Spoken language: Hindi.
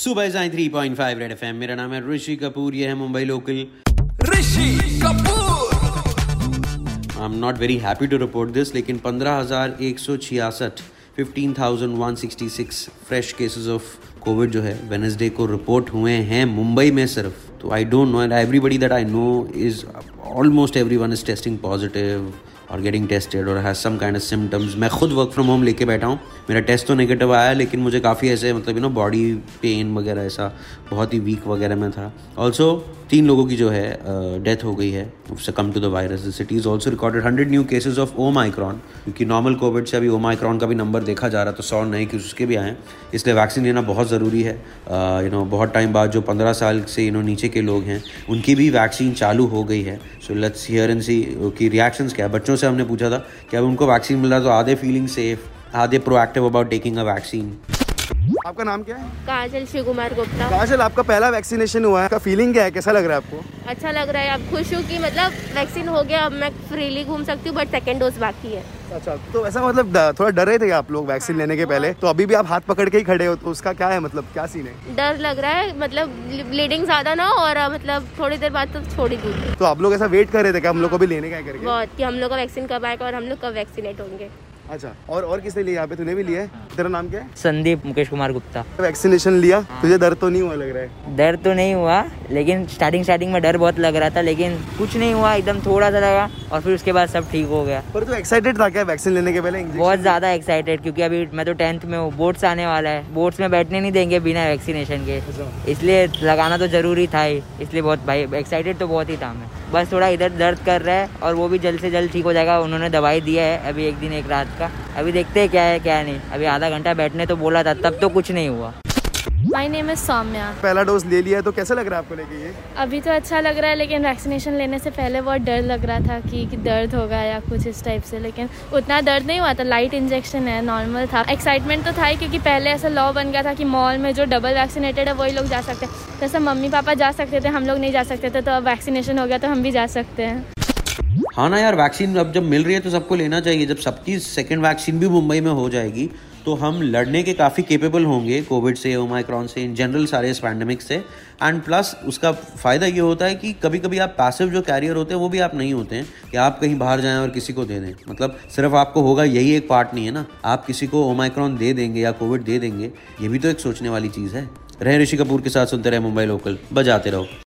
सुबह Sai three point five Red F मेरा नाम है ऋषि कपूर ये है Mumbai local. Rishi Kapoor. I am not very happy to report this लेकिन पंद्रह हज़ार एक सौ छियासठ fifteen thousand one sixty six fresh cases of covid जो है वेनसडे को रिपोर्ट हुए हैं मुंबई में सिर्फ़। तो I don't know and everybody that I know is almost every one is testing positive और गेटिंग टेस्टेड और has some kind of symptoms मैं खुद वर्क फ्रॉम होम लेके बैठा हूँ। मेरा टेस्ट तो नेगेटिव आया, लेकिन मुझे काफ़ी ऐसे मतलब यू नो बॉडी पेन वगैरह ऐसा बहुत ही वीक वगैरह में था। ऑल्सो तीन लोगों की जो है डेथ हो गई है come to the virus the city is also recorded hundred new cases of omicron क्योंकि नॉर्मल कोविड से अभी ओ माइक्रॉन का भी नंबर देखा जा रहा तो सौ नए केस उसके भी आए इसलिए वैक्सीन लेना बहुत ज़रूरी है। यू नो बहुत टाइम बाद जो पंद्रह साल से यू नो नीचे के लोग हैं, उनकी भी वैक्सीन चालू हो गई है। So let's hear and see की रिएक्शंस क्या है। बच्चों से हमने पूछा था कि अब उनको वैक्सीन मिल रहा तो आधे फीलिंग सेफ़ आधे proactive about taking a vaccine आपका नाम क्या है? काजल शिव कुमार गुप्ता। काजल आपका पहला वैक्सीनेशन हुआ है। आपका फीलिंग क्या है? कैसा लग रहा है आपको? अच्छा लग रहा है। अब खुश हूँ कि मतलब वैक्सीन हो गया अब मैं फ्रीली घूम सकती हूँ बट सेकेंड डोज बाकी है। अच्छा तो ऐसा मतलब थोड़ा डर रहे थे आप लोग वैक्सीन लेने के पहले? तो अभी भी आप हाथ पकड़ के ही खड़े हो तो उसका क्या है मतलब क्या सीन है? डर लग रहा है मतलब ब्लीडिंग ज़्यादा ना हो और मतलब थोड़ी देर बाद तो छोड़ ही दूँगी तो आप लोग ऐसा वेट कर रहे थे कि हम लोग को भी लेने का करके? बहुत कि हम लोग का वैक्सीन कब आएगा और हम लोग कब वैक्सीनेट होंगे। अच्छा। और और किसने लिया यहाँ पे तूने भी लिया है? तेरा नाम क्या है? संदीप मुकेश कुमार गुप्ता। वैक्सीनेशन लिया? तुझे डर तो नहीं हुआ लग रहा है? डर तो नहीं हुआ लेकिन स्टार्टिंग स्टार्टिंग में डर बहुत लग रहा था लेकिन कुछ नहीं हुआ एकदम थोड़ा सा लगा और फिर उसके बाद सब ठीक हो गया। पर तू एक्साइटेड था क्या वैक्सीन लेने के पहले बहुत ज़्यादा एक्साइटेड क्योंकि अभी मैं तो टेंथ में हूँ बोर्ड्स आने वाला है। बोर्ड्स में बैठने नहीं देंगे बिना वैक्सीनेशन के। इसलिए लगाना तो ज़रूरी था ही इसलिए बहुत भाई एक्साइटेड तो बहुत ही था मैं। बस थोड़ा इधर दर्द कर रहा है और वो भी जल्द से जल्द ठीक हो जाएगा उन्होंने दवाई दिया है अभी एक दिन एक रात का। अभी देखते हैं क्या है क्या नहीं। अभी आधा घंटा बैठने तो बोला था तब तो कुछ नहीं हुआ। माय नेम इज़ सौम्या पहला डोज ले लिया है तो कैसा लग रहा है आपको लेके ये? अभी तो अच्छा लग रहा है लेकिन वैक्सीनेशन लेने से पहले बहुत डर लग रहा था कि, कि दर्द होगा या कुछ इस टाइप से लेकिन उतना दर्द नहीं हुआ था। लाइट इंजेक्शन है नॉर्मल था। एक्साइटमेंट तो था ही क्योंकि पहले ऐसा लॉ बन गया था कि मॉल में जो डबल वैक्सीनेटेड है वही लोग जा सकते हैं। जैसे मम्मी पापा जा सकते थे हम लोग नहीं जा सकते थे तो अब वैक्सीनेशन हो गया तो हम भी जा सकते हैं। हाँ ना यार वैक्सीन अब जब मिल रही है तो सबको लेना चाहिए। जब सबकी सेकेंड वैक्सीन भी मुंबई में हो जाएगी तो हम लड़ने के काफ़ी केपेबल होंगे कोविड से ओमाइक्रॉन से इन जनरल सारे इस पैंडमिक से। एंड प्लस उसका फ़ायदा ये होता है कि कभी कभी आप पैसिव जो कैरियर होते हैं, वो भी आप नहीं होते हैं कि आप कहीं बाहर जाएँ और किसी को दे दें। मतलब सिर्फ़ आपको होगा यही एक पार्ट नहीं है ना। आप किसी को ओमाइक्रॉन दे देंगे या कोविड दे देंगे, ये भी तो एक सोचने वाली चीज़ है। रहे ऋषि कपूर के साथ, सुनते रहे मुंबई लोकल, बजाते रहो।